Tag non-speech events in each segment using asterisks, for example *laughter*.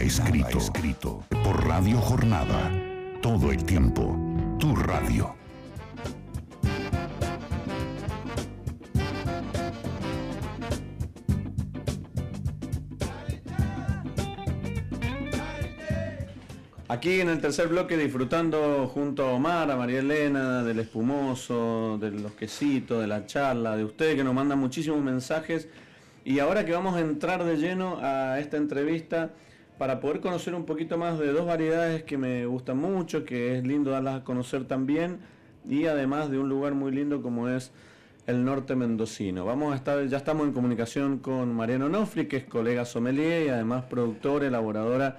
Escrito. escrito. Por Radio Jornada. Todo el tiempo. Tu radio. Aquí en el tercer bloque disfrutando junto a Omar, a María Elena, del espumoso, de los quesitos, de la charla, de ustedes que nos mandan muchísimos mensajes. Y ahora que vamos a entrar de lleno a esta entrevista para poder conocer un poquito más de dos variedades que me gustan mucho, que es lindo darlas a conocer también, y además de un lugar muy lindo como es el norte mendocino. Vamos a estar, ya estamos en comunicación con Mariano Nofri, que es colega sommelier y además productora, elaboradora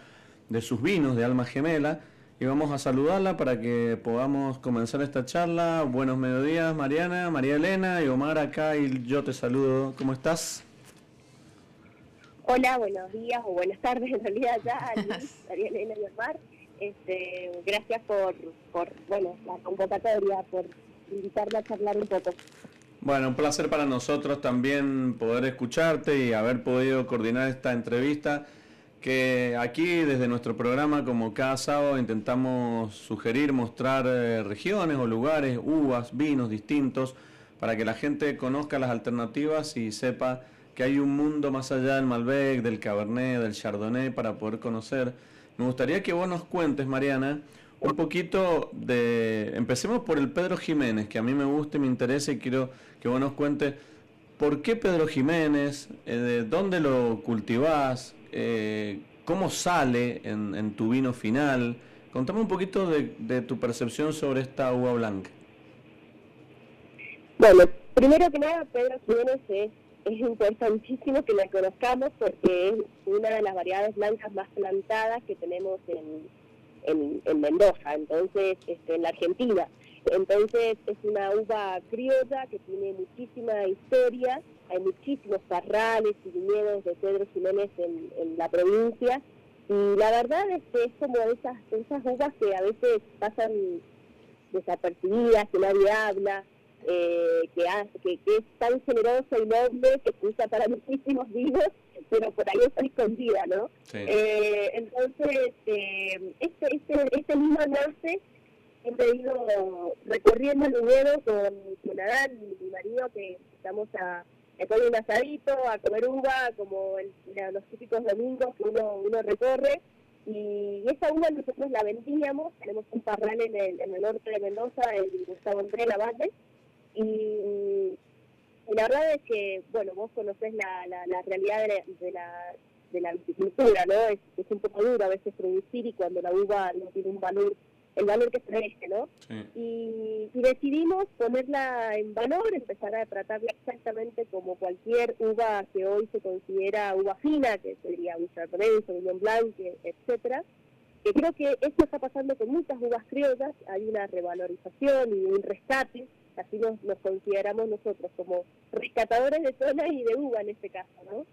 de sus vinos de Alma Gemela y vamos a saludarla para que podamos comenzar esta charla. Buenos mediodías, Mariana, María Elena y Omar acá y yo te saludo. ¿Cómo estás? Hola, buenos días o buenas tardes *laughs* en realidad ya, *laughs* María Elena y Omar. Este, gracias por, por bueno, la convocatoria, por invitarme a charlar un poco. Bueno, un placer para nosotros también poder escucharte y haber podido coordinar esta entrevista que aquí desde nuestro programa, como cada sábado, intentamos sugerir, mostrar eh, regiones o lugares, uvas, vinos distintos, para que la gente conozca las alternativas y sepa que hay un mundo más allá del Malbec, del Cabernet, del Chardonnay para poder conocer. Me gustaría que vos nos cuentes, Mariana, un poquito de... Empecemos por el Pedro Jiménez, que a mí me gusta y me interesa y quiero que vos nos cuentes por qué Pedro Jiménez, eh, de dónde lo cultivás, eh, cómo sale en, tu vino final. Contame un poquito de, tu percepción sobre esta uva blanca. Bueno, primero que nada, Pedro Jiménez es, importantísimo que la conozcamos porque es una de las variedades blancas más plantadas que tenemos en, en, Mendoza, entonces este, en la Argentina. Entonces es una uva criolla que tiene muchísima historia hay muchísimos parrales y viñedos de Pedro Jiménez en, la provincia y la verdad es que es como esas, esas uvas que a veces pasan desapercibidas, que nadie habla, eh, que, que, es tan generosa y noble que usa para muchísimos vinos, pero por ahí está escondida, ¿no? Eh, entonces, eh, este, este, este vino nace he ido recorriendo el viñedo con, con Adán y mi marido que estamos a después de un asadito, a comer uva, como los típicos domingos que uno, uno recorre. Y esa uva nosotros la vendíamos, tenemos un parral en el, en el norte de Mendoza, el Gustavo André La y, la verdad es que, bueno, vos conocés la, la, realidad de la, de la, viticultura, ¿no? Es, es un poco duro a veces producir y cuando la uva no tiene un valor el valor que se ¿no? Y, decidimos ponerla en valor, empezar a tratarla exactamente como cualquier uva que hoy se considera uva fina, que sería un Chardonnay, Sauvignon Blanc, etcétera. Que creo que esto está pasando con muchas uvas criollas, hay una revalorización y un rescate, así nos, nos consideramos nosotros como rescatadores de zona y de uva en este caso, ¿no?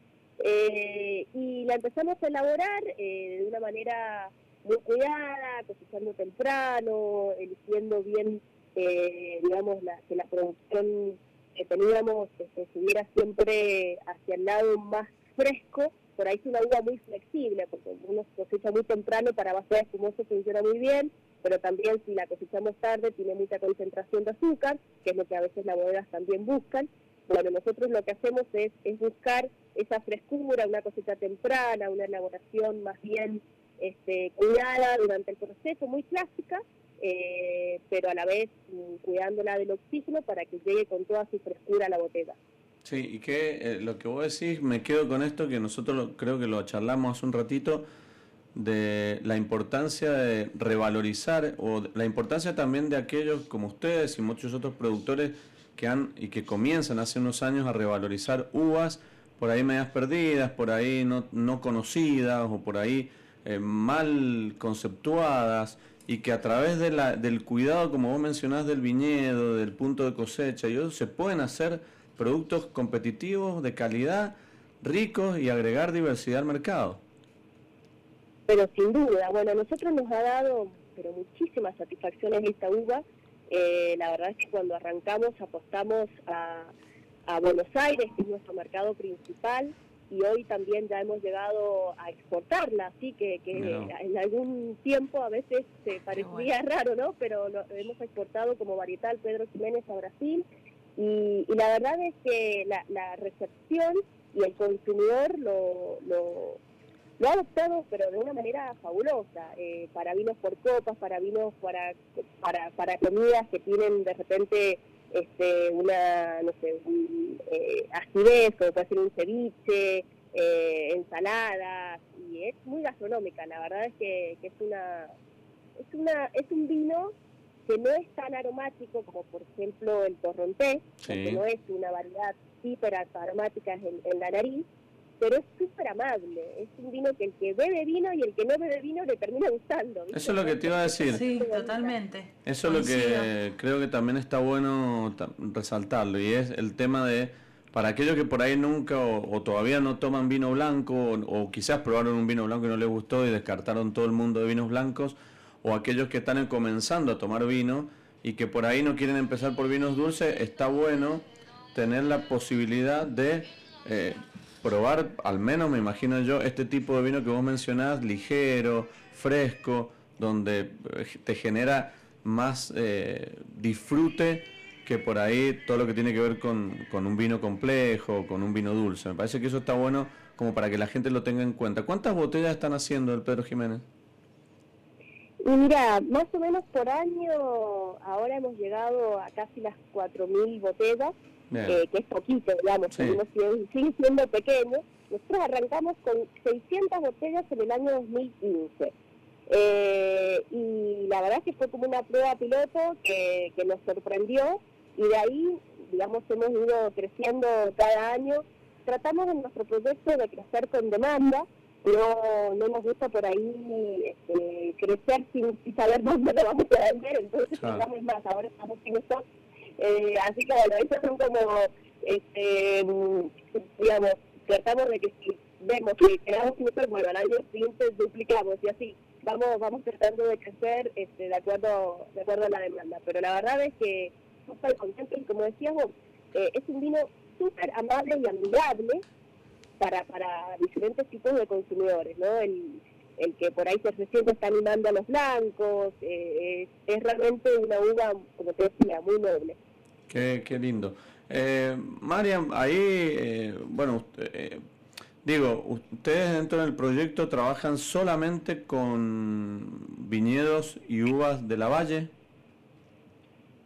Eh, y la empezamos a elaborar eh, de una manera muy cuidada, cosechando temprano, eligiendo bien, eh, digamos, la, que la producción que teníamos este, estuviera siempre hacia el lado más fresco. Por ahí es una uva muy flexible, porque uno cosecha muy temprano para vaciar espumoso funciona muy bien, pero también si la cosechamos tarde tiene mucha concentración de azúcar, que es lo que a veces las bodegas también buscan. Bueno, nosotros lo que hacemos es, es buscar esa frescura, una cosecha temprana, una elaboración más bien este, cuidada durante el proceso, muy clásica, eh, pero a la vez mm, cuidándola del oxígeno para que llegue con toda su frescura a la botella. Sí, y que eh, lo que vos decís, me quedo con esto, que nosotros creo que lo charlamos hace un ratito, de la importancia de revalorizar, o la importancia también de aquellos como ustedes y muchos otros productores que han y que comienzan hace unos años a revalorizar uvas por ahí medias perdidas, por ahí no, no conocidas o por ahí eh, mal conceptuadas y que a través de la, del cuidado, como vos mencionás, del viñedo, del punto de cosecha, y se pueden hacer productos competitivos, de calidad, ricos y agregar diversidad al mercado. Pero sin duda, bueno, a nosotros nos ha dado pero muchísimas satisfacciones esta uva. Eh, la verdad es que cuando arrancamos apostamos a, a Buenos Aires, que es nuestro mercado principal, y hoy también ya hemos llegado a exportarla, así que, en algún tiempo a veces se parecía raro, ¿no? Pero lo hemos exportado como varietal Pedro Jiménez a Brasil y, la verdad es que la, recepción y el consumidor lo, lo, ha adoptado, pero de una manera fabulosa, eh, para vinos por copas, para vinos para, para, para comidas que tienen de repente este, una, no sé, un, eh, acidez, como puede ser un ceviche, eh, ensaladas, y es muy gastronómica, la verdad es que, es una, es una, es un vino que no es tan aromático como por ejemplo el torrontés, que no es una variedad hiper aromática en, en la nariz, pero es súper amable. Es un vino que el que bebe vino y el que no bebe vino le termina gustando. Eso es lo que te iba a decir. Sí, totalmente. Eso es lo que creo que también está bueno resaltarlo y es el tema de, para aquellos que por ahí nunca o, todavía no toman vino blanco o, quizás probaron un vino blanco y no les gustó y descartaron todo el mundo de vinos blancos, o aquellos que están comenzando a tomar vino y que por ahí no quieren empezar por vinos dulces, está bueno tener la posibilidad de... Eh, probar, al menos me imagino yo, este tipo de vino que vos mencionás, ligero, fresco, donde eh, te genera más eh, disfrute que por ahí todo lo que tiene que ver con, un vino complejo, con un vino dulce. Me parece que eso está bueno como para que la gente lo tenga en cuenta. ¿Cuántas botellas están haciendo el Pedro Jiménez? Y mira, más o menos por año, ahora hemos llegado a casi las 4.000 botellas. Eh, que es poquito, digamos, sigue siendo pequeño. Nosotros arrancamos con 600 botellas en el año 2015. Eh, y la verdad es que fue como una prueba piloto que, que nos sorprendió y de ahí, digamos, hemos ido creciendo cada año. Tratamos en nuestro proyecto de crecer con demanda, no, no nos gusta por ahí este, crecer sin, saber dónde lo vamos a vender, entonces claro. más, ahora estamos sin stock eh, así que bueno, esos son como, este, digamos, tratamos de que si vemos que quedamos súper bueno, al año siguiente duplicamos y así vamos vamos tratando de crecer este, de acuerdo de acuerdo a la demanda. Pero la verdad es que súper contento y como decíamos, eh, es un vino súper amable y amigable para, para diferentes tipos de consumidores, ¿no? El, el que por ahí se recién está animando a los blancos, eh, es, realmente una uva, como te decía, muy noble. Qué, qué lindo. Eh, ahí, eh, bueno, eh, digo, ustedes dentro del proyecto trabajan solamente con viñedos y uvas de la valle.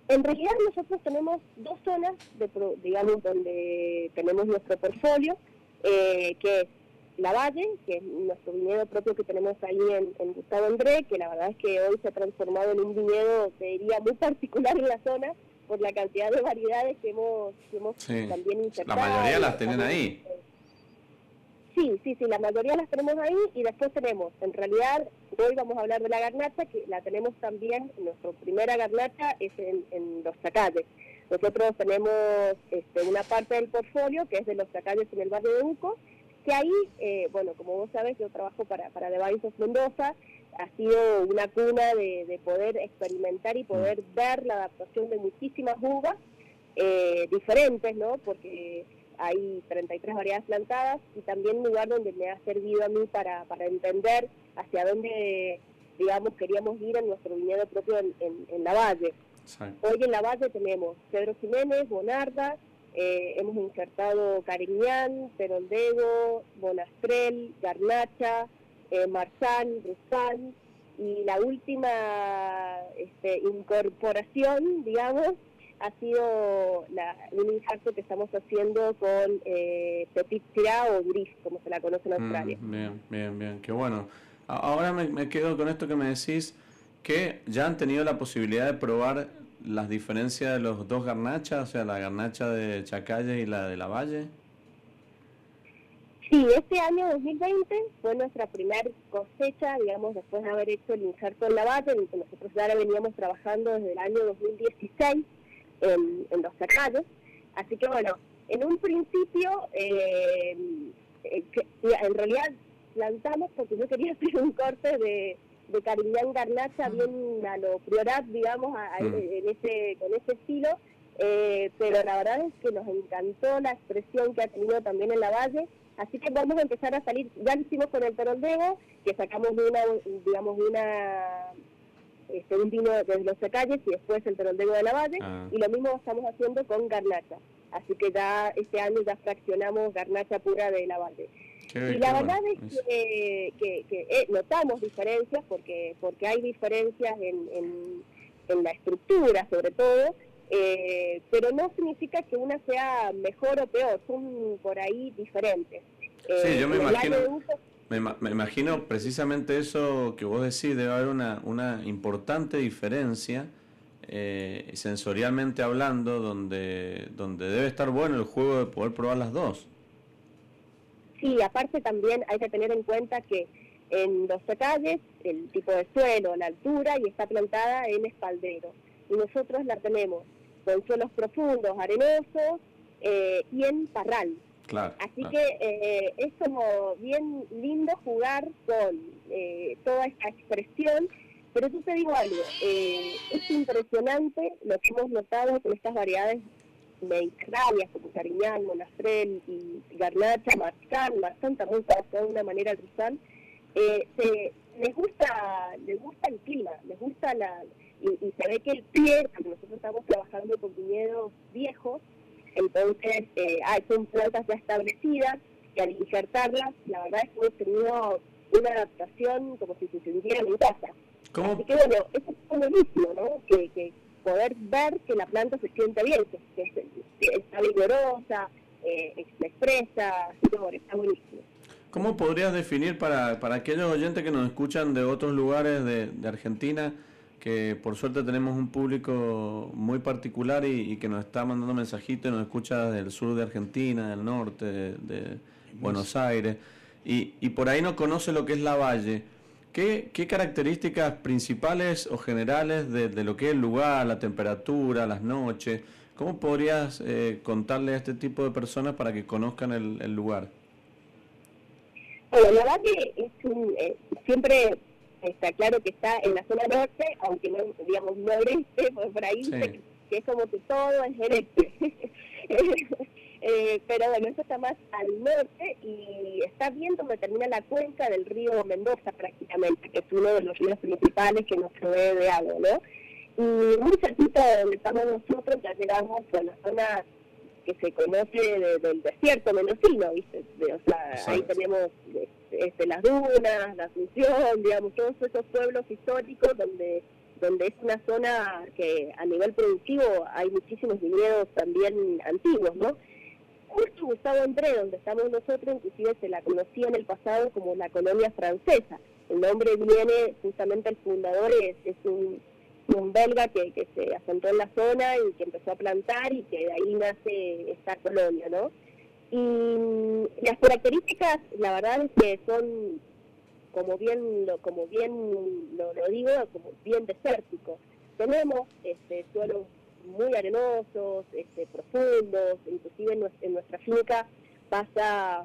En realidad nosotros tenemos dos zonas, de, digamos, donde tenemos nuestro portfolio, que es la Valle, que es nuestro viñedo propio que tenemos ahí en, en, Gustavo André, que la verdad es que hoy se ha transformado en un viñedo, te diría, muy particular en la zona, por la cantidad de variedades que hemos, también insertado. La mayoría las tienen ahí. Sí, sí, sí, la mayoría las tenemos ahí y después tenemos, en realidad, hoy vamos a hablar de la garnacha, que la tenemos también, nuestra primera garnacha es en, los Chacalles. Nosotros tenemos este, una parte del portfolio que es de los Chacalles en el barrio de Uco, que ahí, eh, bueno, como vos sabes, yo trabajo para, para The Mendoza, ha sido una cuna de, poder experimentar y poder mm. ver la adaptación de muchísimas uvas eh, diferentes, ¿no? Porque hay 33 variedades plantadas y también un lugar donde me ha servido a mí para, para entender hacia dónde, digamos, queríamos ir en nuestro viñedo propio en, la Valle. Hoy en la Valle tenemos Pedro Jiménez, Bonarda, eh, hemos insertado Cariñán, Perondego, Bonastrel, Garnacha, eh, Marzán, y la última este, incorporación, digamos, ha sido la, un que estamos haciendo con eh, Petit Syrah o Gris, como se la conoce en mm, Australia. bien, bien, bien, qué bueno. Ahora me, quedo con esto que me decís, que ya han tenido la posibilidad de probar las diferencias de los dos garnachas, o sea, la garnacha de Chacalle y la de la Valle. Sí, este año 2020 fue nuestra primera cosecha, digamos, después de haber hecho el injerto en la base, en que nosotros ya veníamos trabajando desde el año 2016 en, en los cercados. Así que bueno, en un principio, eh, eh, en realidad plantamos porque yo quería *laughs* hacer un corte de, de Cariñán Garnacha bien a lo priorat, digamos, mm. en ese, con ese estilo, eh, pero la verdad es que nos encantó la expresión que ha tenido también en la valle Así que vamos a empezar a salir, ya lo hicimos con el Peroldego, que sacamos una, digamos, una este, un vino de los calles y después el Peroldego de la Valle, ah. y lo mismo estamos haciendo con Garnacha. Así que ya este año ya fraccionamos Garnacha pura de la Valle. y la verdad es que, que, eh, notamos diferencias, porque, porque hay diferencias en, en, la estructura sobre todo, eh, pero no significa que una sea mejor o peor, son por ahí diferentes. sí, yo me eh, imagino, me, imagino precisamente eso que vos decís, debe haber una, una importante diferencia eh, sensorialmente hablando, donde, donde debe estar bueno el juego de poder probar las dos. Sí, aparte también hay que tener en cuenta que en los calles el tipo de suelo, la altura y está plantada en espaldero. Y nosotros la tenemos suelos profundos, arenosos eh, y en parral. Así que eh, es como bien lindo jugar con eh, toda esta expresión, pero yo te digo algo, es impresionante lo que hemos notado con estas variedades mediterráneas como Cariñán, Monastrel y Garnacha, Marzán, Marzán también de una manera cruzal, se, les gusta les gusta el clima, les gusta la, y, se ve que el pie, porque nosotros estamos trabajando con viñedos viejos, entonces eh, hay, son plantas ya establecidas y al insertarlas, la verdad es que hemos tenido una adaptación como si se sintieran en casa. Así que bueno, eso es buenísimo, ¿no? Que, que poder ver que la planta se siente bien, que, está vigorosa, eh, se expresa, está buenísimo. ¿Cómo podrías definir para, para aquellos oyentes que nos escuchan de otros lugares de, de Argentina, que por suerte tenemos un público muy particular y, que nos está mandando mensajitos y nos escucha del sur de Argentina, del norte, de, Buenos Aires, y, y, por ahí no conoce lo que es la valle. ¿Qué, qué características principales o generales de, lo que es el lugar, la temperatura, las noches? ¿Cómo podrías eh, contarle a este tipo de personas para que conozcan el, lugar? Bueno, la valle es un, eh, siempre está claro que está en la zona norte, aunque no, digamos, noreste, por ahí que es como que todo es gerente. *laughs* eh, pero bueno, eso está más al norte y está bien donde termina la cuenca del río Mendoza prácticamente, que es uno de los ríos principales que nos provee de agua, ¿no? Y muy cerquita de donde estamos nosotros ya llegamos a la zona que se conoce del desierto mendocino, ¿viste? o sea, ahí tenemos este, las dunas, la Asunción, digamos, todos esos pueblos históricos donde donde es una zona que a nivel productivo hay muchísimos viñedos también antiguos, ¿no? Justo Gustavo André, donde estamos nosotros, inclusive se la conocía en el pasado como la colonia francesa. El nombre viene, justamente el fundador es, es un, un belga que, que se asentó en la zona y que empezó a plantar y que de ahí nace esta colonia, ¿no? Y las características, la verdad es que son, como bien lo, como bien lo, digo, como bien desérticos. Tenemos este, suelos muy arenosos, este, profundos, inclusive en nuestra, finca pasa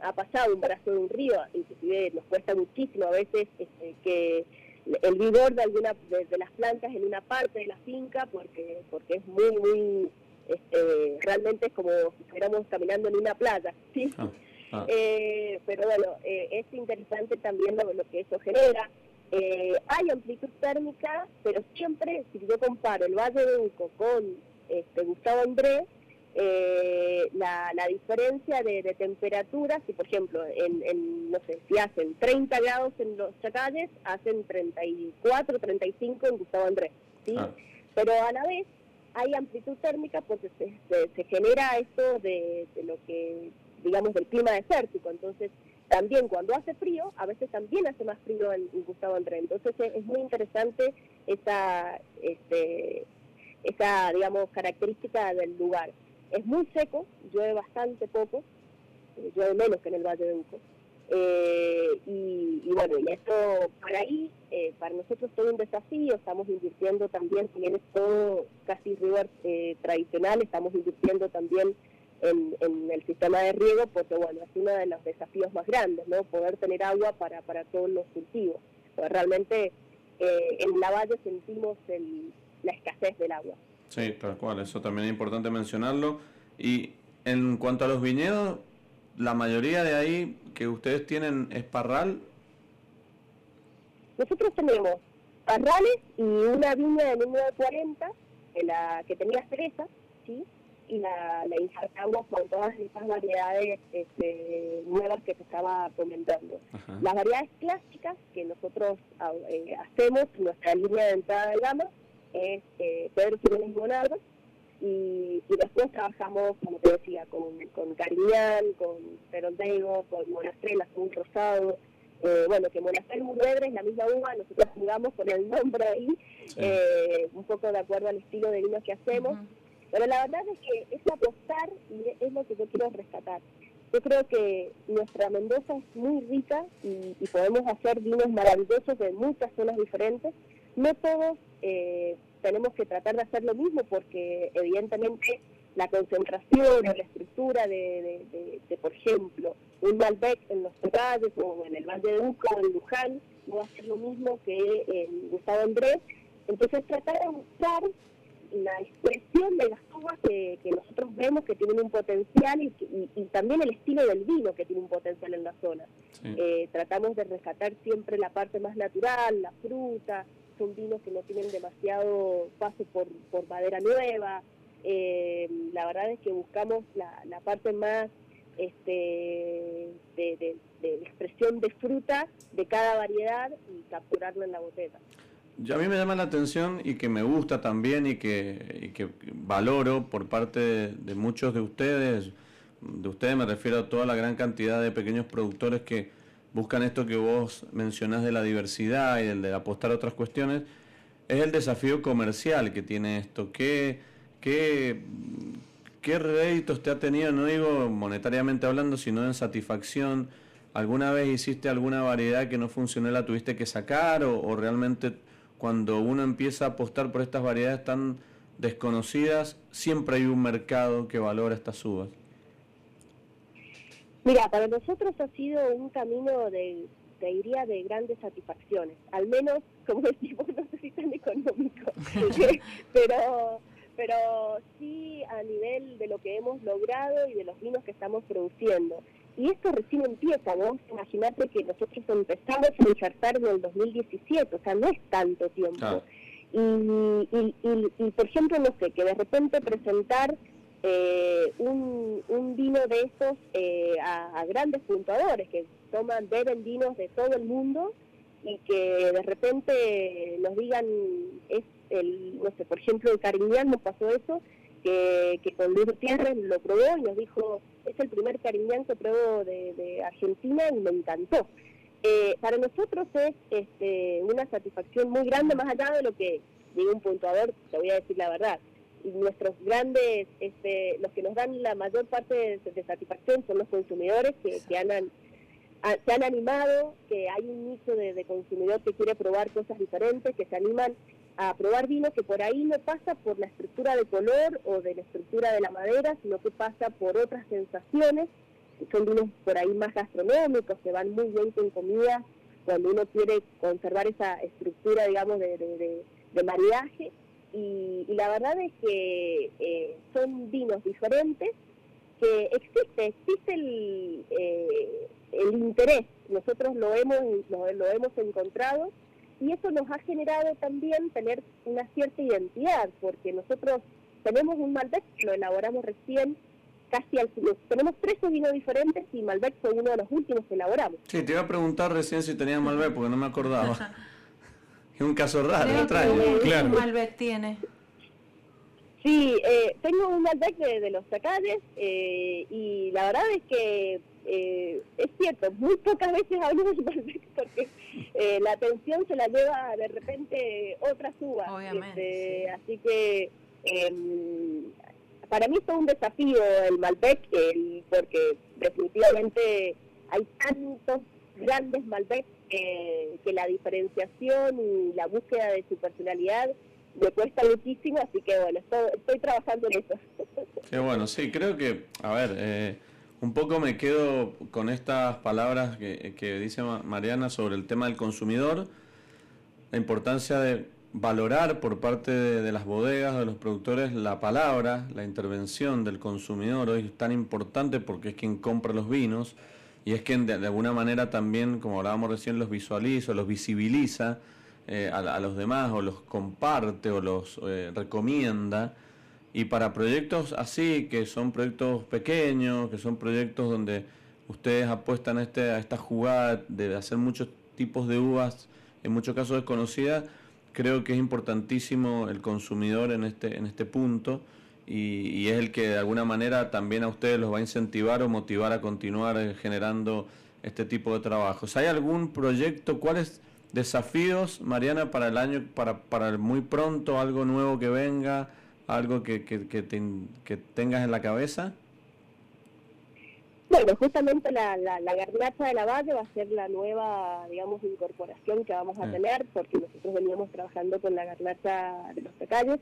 ha pasado un brazo de un río, inclusive nos cuesta muchísimo a veces este, que el vigor de alguna de, las plantas en una parte de la finca porque porque es muy muy este, realmente es como si estuviéramos caminando en una playa, ¿sí? Ah, ah. Eh, pero bueno, eh, es interesante también lo, que eso genera. Eh, hay amplitud térmica, pero siempre, si yo comparo el Valle de Uco con este, Gustavo Andrés, la, la, diferencia de, temperatura, si por ejemplo, en, no sé, si hacen 30 grados en los chacalles, hacen 34, 35 en Gustavo Andrés, ¿sí? Ah. Pero a la vez hay amplitud térmica porque se, se, genera esto de, lo que, digamos, del clima desértico. Entonces, también cuando hace frío, a veces también hace más frío en, Gustavo André. Entonces, es, muy interesante esa, este, esa, digamos, característica del lugar. Es muy seco, llueve bastante poco, eh, llueve menos que en el Valle de Uco. Eh, y, bueno, y esto por ahí, eh, para nosotros todo un desafío, estamos invirtiendo también, si bien todo casi river eh, tradicional, estamos invirtiendo también en, el sistema de riego, porque bueno, es uno de los desafíos más grandes, ¿no? Poder tener agua para, para todos los cultivos. Pues realmente en la valle sentimos la escasez del agua. Sí, tal cual, eso también es importante mencionarlo. Y en cuanto a los viñedos, la mayoría de ahí que ustedes tienen es parral. Nosotros tenemos parrales y una viña de número 40 que, la, que tenía cereza, ¿sí? y la, la insertamos con todas esas variedades este, nuevas que te estaba comentando. Las variedades clásicas que nosotros ah, eh, hacemos, nuestra línea de entrada de gama, es eh, Pedro Jiménez Monardo, y, y, después trabajamos, como te decía, con, con Cariñán, con Perondego, con Monastrella, con Rosado, eh, bueno, que Monastrell Murvedre es la misma uva, nosotros jugamos con el nombre ahí, eh, un poco de acuerdo al estilo de vino que hacemos. Pero la verdad es que es apostar y es lo que yo quiero rescatar. Yo creo que nuestra Mendoza es muy rica y, podemos hacer vinos maravillosos de muchas zonas diferentes. No todos eh, tenemos que tratar de hacer lo mismo porque evidentemente la concentración o la estructura de, por ejemplo, un Malbec en los Tocalles o en el Valle de Uco o en Luján no va a ser lo mismo que en Gustavo Andrés. Entonces tratar de buscar la expresión de las uvas que, nosotros vemos que tienen un potencial y, también el estilo del vino que tiene un potencial en la zona. Eh, tratamos de rescatar siempre la parte más natural, la fruta, son vinos que no tienen demasiado paso por, madera nueva. Eh, la verdad es que buscamos la, parte más este, de, de expresión de fruta de cada variedad y capturarlo en la botella. Yo a mí me llama la atención y que me gusta también y que, que valoro por parte de, muchos de ustedes, de ustedes me refiero a toda la gran cantidad de pequeños productores que buscan esto que vos mencionás de la diversidad y el de apostar a otras cuestiones, es el desafío comercial que tiene esto. ¿Qué, qué, qué réditos te ha tenido, no digo monetariamente hablando, sino en satisfacción? ¿Alguna vez hiciste alguna variedad que no funcionó y la tuviste que sacar o, realmente cuando uno empieza a apostar por estas variedades tan desconocidas, siempre hay un mercado que valora estas uvas. Mira, para nosotros ha sido un camino de, te diría, de grandes satisfacciones. Al menos, como decimos, *laughs* no sé tan económico, *laughs* pero, pero sí a nivel de lo que hemos logrado y de los vinos que estamos produciendo. Y esto recién empieza, ¿no? Imagínate que nosotros empezamos a insertar en el 2017, o sea, no es tanto tiempo. Y, y, por ejemplo, no sé, que de repente presentar eh, un, un, vino de estos eh, a, grandes puntuadores que toman, beben vinos de todo el mundo y que de repente nos digan, es el, no sé, por ejemplo, el Cariñán nos pasó eso, que, que con Luis Gutiérrez lo probó y nos dijo, es el primer cariñán que pruebo de, Argentina y me encantó. Eh, para nosotros es este, una satisfacción muy grande, más allá de lo que digo un puntuador, te voy a decir la verdad. Y nuestros grandes, este, los que nos dan la mayor parte de, satisfacción son los consumidores que, que han, se han animado, que hay un nicho de, de consumidor que quiere probar cosas diferentes, que se animan a probar vino que por ahí no pasa por la estructura de color o de la estructura de la madera, sino que pasa por otras sensaciones, son vinos por ahí más gastronómicos, que van muy bien con comida, cuando uno quiere conservar esa estructura, digamos, de, de, maridaje. Y, la verdad es que eh, son vinos diferentes, que existe, existe el, eh, el interés, nosotros lo hemos, lo hemos encontrado y eso nos ha generado también tener una cierta identidad, porque nosotros tenemos un Malbec lo elaboramos recién, casi al final. Tenemos tres vinos diferentes y Malbec fue uno de los últimos que elaboramos. Sí, te iba a preguntar recién si tenías Malbec porque no me acordaba. *laughs* es un caso raro, extraño. Claro. Malbec tiene? Sí, eh, tengo un Malbec de, los Sacales eh, y la verdad es que eh, es cierto, muy pocas veces hablo de Malbec *laughs* porque eh, la atención se la lleva de repente otras uvas. Este, así que em, para mí es un desafío el Malbec porque definitivamente hay tantos grandes Malbec que la diferenciación y la búsqueda de su personalidad me cuesta muchísimo, así que bueno, estoy, trabajando en eso. *laughs* Qué bueno, sí, creo que, a ver, eh, un poco me quedo con estas palabras que, dice Mariana sobre el tema del consumidor, la importancia de valorar por parte de, las bodegas, de los productores, la palabra, la intervención del consumidor hoy es tan importante porque es quien compra los vinos y es quien de, alguna manera también, como hablábamos recién, los visualiza, los visibiliza eh, a, los demás o los comparte o los eh, recomienda. Y para proyectos así, que son proyectos pequeños, que son proyectos donde ustedes apuestan a, este, a esta jugada de hacer muchos tipos de uvas, en muchos casos desconocidas, creo que es importantísimo el consumidor en este, en este punto y, es el que de alguna manera también a ustedes los va a incentivar o motivar a continuar eh, generando este tipo de trabajos. ¿Hay algún proyecto? ¿Cuáles desafíos, Mariana, para el año, para, para muy pronto, algo nuevo que venga, algo que, que, que, que tengas en la cabeza? Bueno, justamente la, la, la, garnacha de la Valle va a ser la nueva, digamos, incorporación que vamos a tener, porque nosotros veníamos trabajando con la garnacha de los pecayos.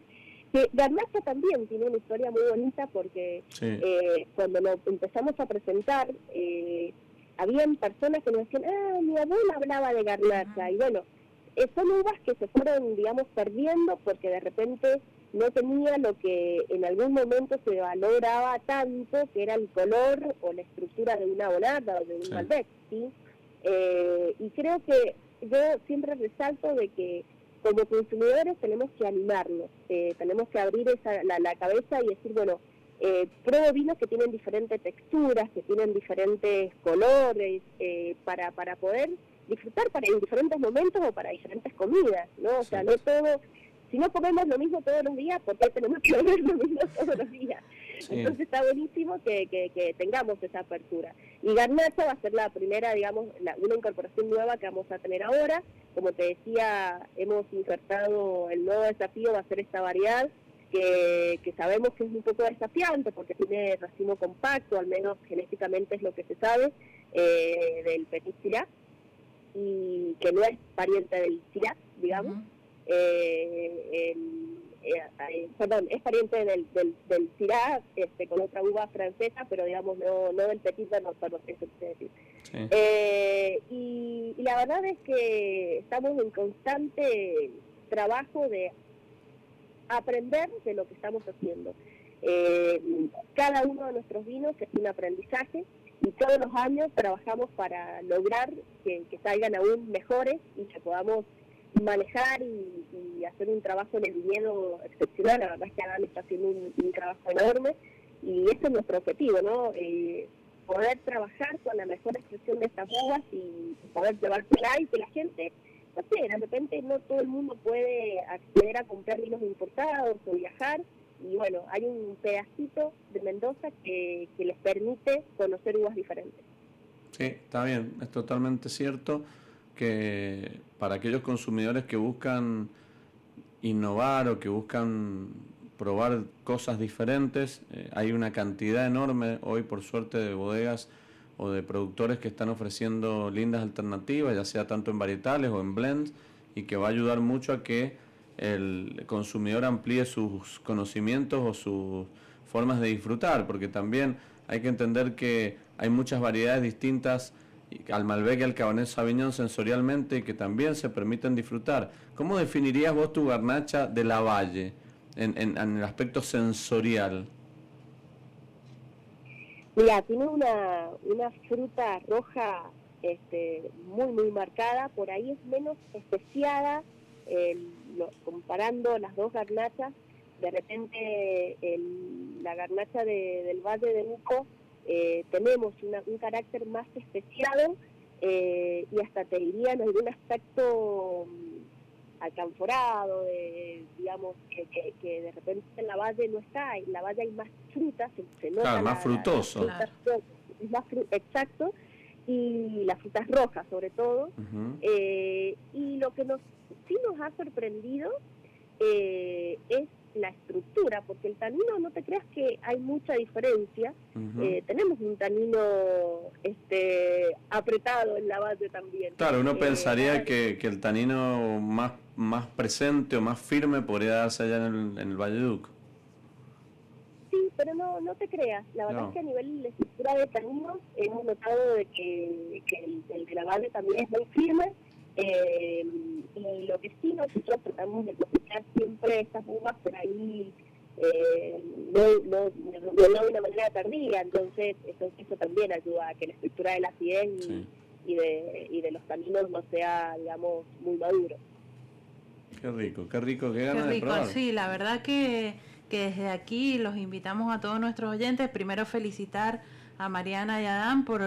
Que garnacha también tiene una historia muy bonita porque eh, cuando lo empezamos a presentar, eh, habían personas que nos decían, ah, mi abuela hablaba de garnacha. Y bueno, eh, son uvas que se fueron, digamos, perdiendo porque de repente no tenía lo que en algún momento se valoraba tanto, que era el color o la estructura de una bonata o de un Malbec, ¿sí? Eh, y creo que yo siempre resalto de que como consumidores tenemos que animarnos, eh, tenemos que abrir esa, la, cabeza y decir, bueno, eh, pruebo vinos que tienen diferentes texturas, que tienen diferentes colores, eh, para, para poder disfrutar para en diferentes momentos o para diferentes comidas, ¿no? O sea, no todo si no comemos lo mismo todos los días, ¿por qué tenemos que *laughs* comer lo mismo todos los días? Entonces está buenísimo que, que, tengamos esa apertura. Y Garnacha va a ser la primera, digamos, una incorporación nueva que vamos a tener ahora. Como te decía, hemos insertado el nuevo desafío, va a ser esta variedad, que, que sabemos que es un poco desafiante porque tiene racimo compacto, al menos genéticamente es lo que se sabe, eh, del Petit y que no es pariente del Syrah, digamos. Eh, eh, perdón, es pariente del, del, del este, con otra uva francesa, pero digamos no, no del Petit no, perdón, eso decir. Eh, y, la verdad es que estamos en constante trabajo de aprender de lo que estamos haciendo. Eh, cada uno de nuestros vinos es un aprendizaje y todos los años trabajamos para lograr que, salgan aún mejores y que podamos manejar y, hacer un trabajo en el viñedo excepcional. La verdad es que Adam está haciendo un, trabajo enorme y ese es nuestro objetivo, ¿no? Eh, poder trabajar con la mejor expresión de estas uvas y poder llevársela y que la gente, no sé, de repente no todo el mundo puede acceder a comprar vinos importados o viajar y bueno, hay un pedacito de Mendoza que, que les permite conocer uvas diferentes. Sí, está bien, es totalmente cierto que para aquellos consumidores que buscan innovar o que buscan probar cosas diferentes, eh, hay una cantidad enorme hoy por suerte de bodegas o de productores que están ofreciendo lindas alternativas, ya sea tanto en varietales o en blends, y que va a ayudar mucho a que el consumidor amplíe sus conocimientos o sus formas de disfrutar, porque también hay que entender que hay muchas variedades distintas al Malbec y al Cabernet Sauvignon sensorialmente y que también se permiten disfrutar. ¿Cómo definirías vos tu garnacha de la Valle en, en, el aspecto sensorial? Mira, tiene una, una fruta roja este, muy, muy marcada, por ahí es menos especiada, comparando las dos garnachas, de repente la garnacha del Valle de Uco eh, tenemos un carácter más especiado eh, y hasta te diría en algún aspecto alcanforado, de, digamos, que, que, de repente en la valle no está, en la valle hay más frutas, se, nota más frutoso. es más exacto, y las frutas rojas sobre todo. Eh, y lo que nos sí nos ha sorprendido es la estructura, porque el tanino, no te creas que hay mucha diferencia. Eh, tenemos un tanino este, apretado en la base también. Claro, uno eh, pensaría que, que, el tanino más, más presente o más firme podría darse allá en el, en el Valleduc. Sí, pero no, no te creas. La verdad es que a nivel de estructura de taninos hemos notado de que, el, el de la base también es muy firme. Eh, y Eh, lo que sí nosotros tratamos de cosechar siempre estas uvas por ahí eh, no, no, de una manera tardía, entonces eso, eso también ayuda a que la estructura de la acidez y, de, y de los caminos no sea, digamos, muy maduro. Qué rico, qué rico, qué ganas qué rico, Sí, la verdad que, que desde aquí los invitamos a todos nuestros oyentes, primero felicitar a Mariana y a Dan por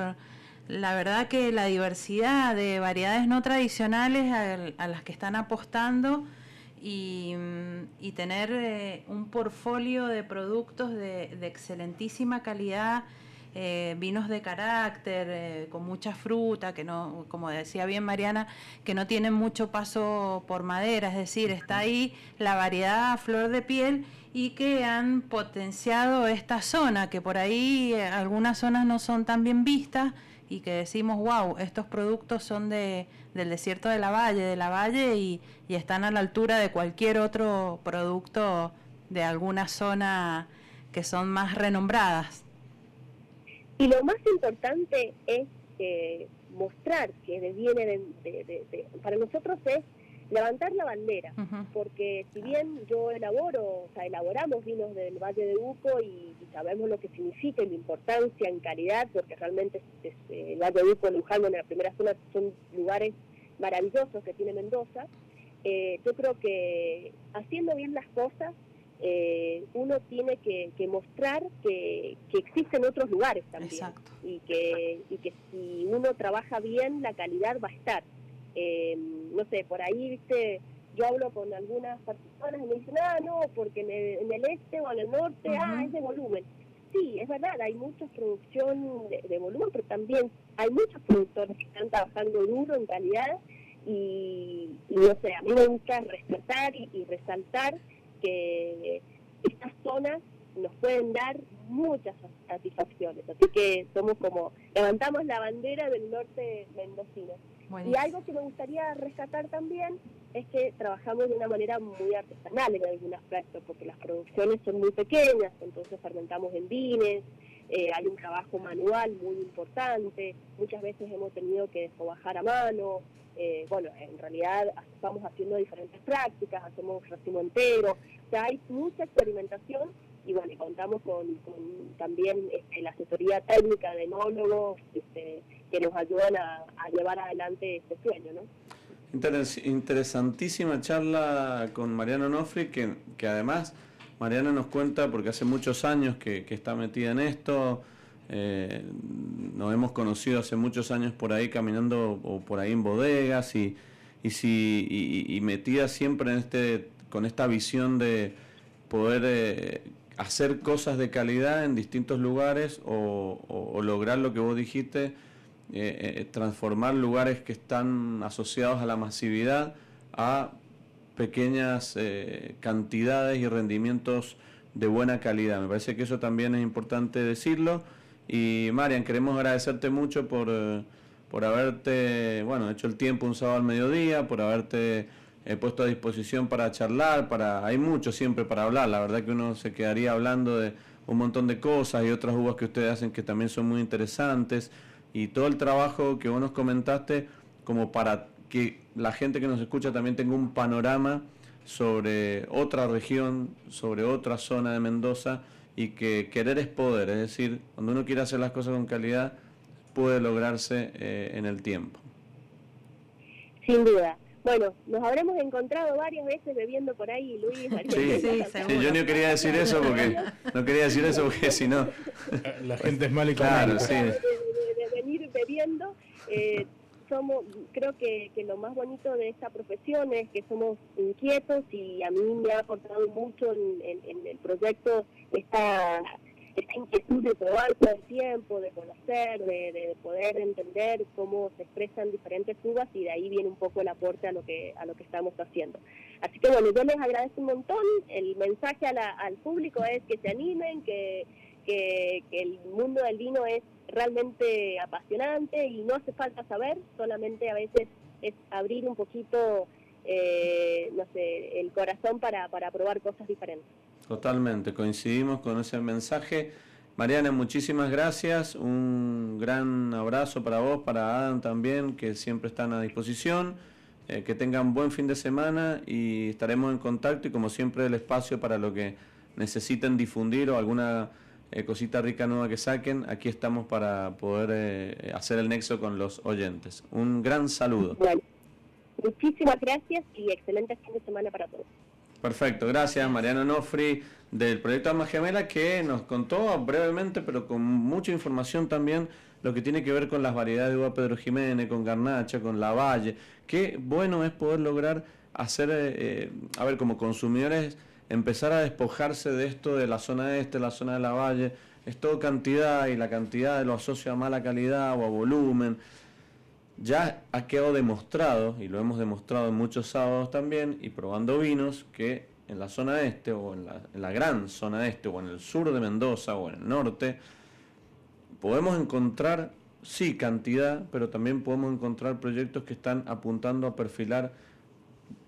la verdad que la diversidad de variedades no tradicionales a, las que están apostando y, tener eh, un portfolio de productos de, excelentísima calidad, eh, vinos de carácter, eh, con mucha fruta, que no, como decía bien Mariana, que no tienen mucho paso por madera, es decir, está ahí la variedad a flor de piel y que han potenciado esta zona, que por ahí algunas zonas no son tan bien vistas y que decimos, wow, estos productos son de, del desierto de la Valle, de la Valle y, están a la altura de cualquier otro producto de alguna zona que son más renombradas. Y lo más importante es eh, mostrar que viene de, para nosotros es levantar la bandera, porque si bien yo elaboro, o sea, elaboramos vinos del Valle de Uco y, sabemos lo que significa y la importancia en calidad, porque realmente eh, el Valle de Uco, Luján, en la primera zona son lugares maravillosos que tiene Mendoza, eh, yo creo que haciendo bien las cosas, eh, uno tiene que, mostrar que, existen otros lugares también y que, y que si uno trabaja bien la calidad va a estar eh, no sé, por ahí, viste, yo hablo con algunas personas y me dicen, ah, no, porque en el, este o en el norte, ah, es de volumen. Sí, es verdad, hay mucha producción de, volumen, pero también hay muchos productores que están trabajando duro en calidad y, no sé, a mí me gusta respetar y resaltar que estas zonas nos pueden dar muchas satisfacciones. Así que somos como, levantamos la bandera del norte mendocino. Y algo que me gustaría rescatar también es que trabajamos de una manera muy artesanal en algunos aspectos, porque las producciones son muy pequeñas, entonces fermentamos en vines, eh, hay un trabajo manual muy importante, muchas veces hemos tenido que descobajar a mano, eh, bueno, en realidad estamos haciendo diferentes prácticas, hacemos racimo entero, o sea, hay mucha experimentación y bueno, contamos con, también este, la asesoría técnica de enólogos este, que nos ayudan a, llevar adelante este sueño, ¿no? interesantísima charla con Mariana Nofri, que, que, además Mariana nos cuenta, porque hace muchos años que, está metida en esto, eh, nos hemos conocido hace muchos años por ahí caminando o por ahí en bodegas y, y, si, y, metida siempre en este, con esta visión de poder eh, hacer cosas de calidad en distintos lugares o, lograr lo que vos dijiste, eh, eh, transformar lugares que están asociados a la masividad a pequeñas eh, cantidades y rendimientos de buena calidad. Me parece que eso también es importante decirlo. Y Marian, queremos agradecerte mucho por, por haberte, bueno, hecho el tiempo un sábado al mediodía, por haberte he puesto a disposición para charlar, para hay mucho siempre para hablar, la verdad que uno se quedaría hablando de un montón de cosas y otras uvas que ustedes hacen que también son muy interesantes y todo el trabajo que vos nos comentaste como para que la gente que nos escucha también tenga un panorama sobre otra región, sobre otra zona de Mendoza y que querer es poder, es decir, cuando uno quiere hacer las cosas con calidad puede lograrse eh, en el tiempo. Sin duda. Bueno, nos habremos encontrado varias veces bebiendo por ahí, Luis. *laughs* Sí, sí, sí, yo no quería decir eso porque no quería decir eso porque si no la gente es mal y claro, sí. De, venir bebiendo, eh, somos, creo que, que lo más bonito de esta profesión es que somos inquietos y a mí me ha aportado mucho en, en el proyecto esta esta inquietud de probar todo el tiempo, de conocer, de, poder entender cómo se expresan diferentes uvas y de ahí viene un poco el aporte a lo que a lo que estamos haciendo. Así que bueno, yo les agradezco un montón. El mensaje al público es que se animen, que, que, el mundo del vino es realmente apasionante y no hace falta saber, solamente a veces es abrir un poquito, eh, no sé, el corazón para, para probar cosas diferentes. Totalmente, coincidimos con ese mensaje. Mariana, muchísimas gracias. Un gran abrazo para vos, para Adam también, que siempre están a disposición. eh, que tengan buen fin de semana y estaremos en contacto y como siempre el espacio para lo que necesiten difundir o alguna eh, cosita rica nueva que saquen, aquí estamos para poder eh, hacer el nexo con los oyentes. Un gran saludo. Muchísimas gracias y excelente fin de semana para todos. Perfecto, gracias Mariano Nofri del proyecto Alma Gemela que nos contó brevemente pero con mucha información también lo que tiene que ver con las variedades de uva Pedro Jiménez, con Garnacha, con La Valle. Qué bueno es poder lograr hacer, eh, a ver, como consumidores empezar a despojarse de esto de la zona este, la zona de la valle, es todo cantidad y la cantidad lo asocia a mala calidad o a volumen. Ya ha quedado demostrado, y lo hemos demostrado en muchos sábados también, y probando vinos, que en la zona este, o en la, en la gran zona este, o en el sur de Mendoza, o en el norte, podemos encontrar, sí, cantidad, pero también podemos encontrar proyectos que están apuntando a perfilar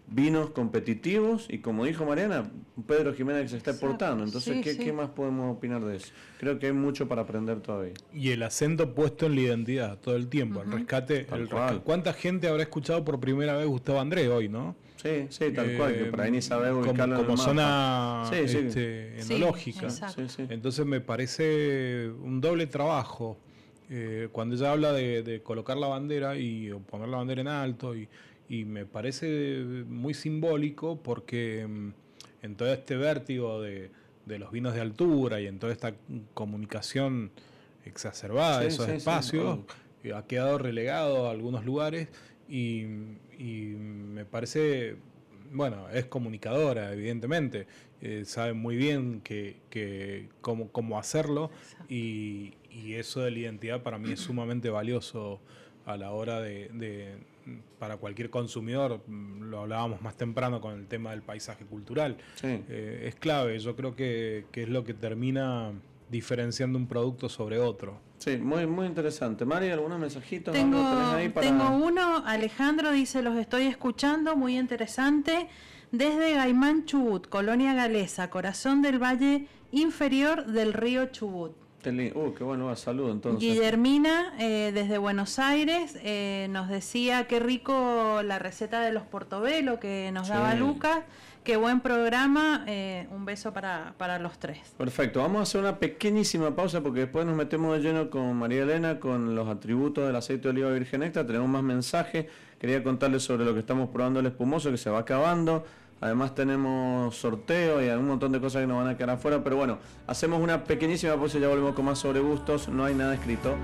vinos competitivos y como dijo Mariana, Pedro Jiménez que se está exportando. Entonces, ¿qué, más podemos opinar de eso? Creo que hay mucho para aprender todavía. Y el acento puesto en la identidad todo el tiempo, el, rescate, el ¿Cuánta gente habrá escuchado por primera vez Gustavo Andrés hoy, no? Sí, sí, tal cual, que para ahí ni sabe ubicarlo como, como zona este, enológica. Entonces me parece un doble trabajo. Eh, cuando ella habla de, de, colocar la bandera y poner la bandera en alto y, y me parece muy simbólico porque mm, en todo este vértigo de, los vinos de altura y en toda esta comunicación exacerbada de esos espacios, eh, ha quedado relegado a algunos lugares y, me parece, bueno, es comunicadora, evidentemente, eh, sabe muy bien que, cómo, hacerlo y, eso de la identidad para mí es sumamente valioso a la hora de para cualquier consumidor, mm, lo hablábamos más temprano con el tema del paisaje cultural, eh, es clave, yo creo que, es lo que termina diferenciando un producto sobre otro. Sí, muy, muy interesante. Mari, ¿algunos mensajitos? Tengo, tengo uno, Alejandro dice, los estoy escuchando, muy interesante. Desde Gaimán Chubut, Colonia Galesa, corazón del valle inferior del río Chubut. Uh, qué bueno, saludo entonces. Guillermina, eh, desde Buenos Aires, eh, nos decía qué rico la receta de los portobelo que nos daba Lucas. Qué buen programa. Eh, un beso para, para, los tres. Perfecto. Vamos a hacer una pequeñísima pausa porque después nos metemos de lleno con María Elena con los atributos del aceite de oliva virgen extra. Tenemos más mensajes. Quería contarles sobre lo que estamos probando el espumoso que se va acabando. Además tenemos sorteo y un montón de cosas que nos van a quedar afuera. Pero bueno, hacemos una pequeñísima pausa y ya volvemos con más sobre gustos. No hay nada escrito.